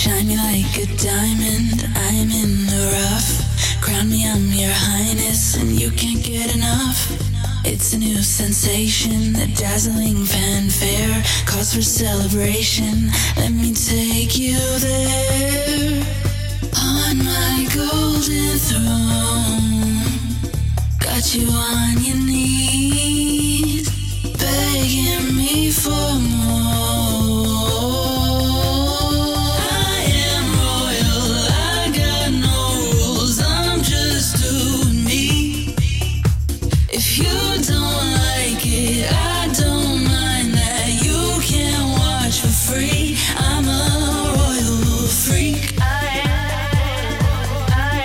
Shine me like a diamond, I'm in the rough. Crown me, I'm your highness, and you can't get enough. It's a new sensation, a dazzling fanfare, cause for celebration. Let me take you there. On my golden throne, got you on your knees, begging me for more. For free. I'm a royal freak. I am I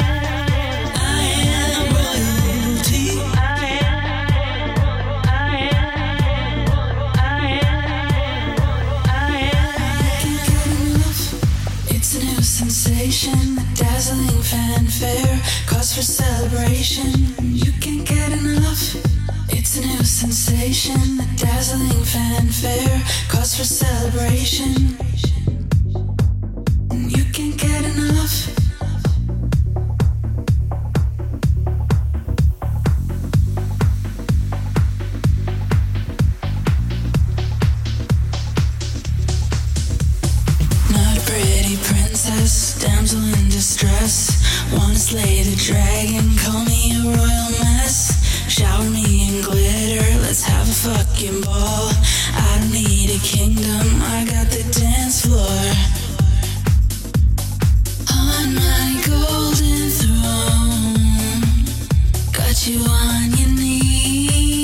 am I am royal tea I am I am I can get enough It's a new sensation Dazzling fanfare Cause for celebration. You can't get enough. Sensation, a dazzling fanfare, cause for celebration. And You can't get enough. Not a pretty princess, damsel in distress. Wanna slay the dragon, call me a royal mess. Shower me in glitter, I need a kingdom. I got the dance floor on my golden throne. Got you on your knees.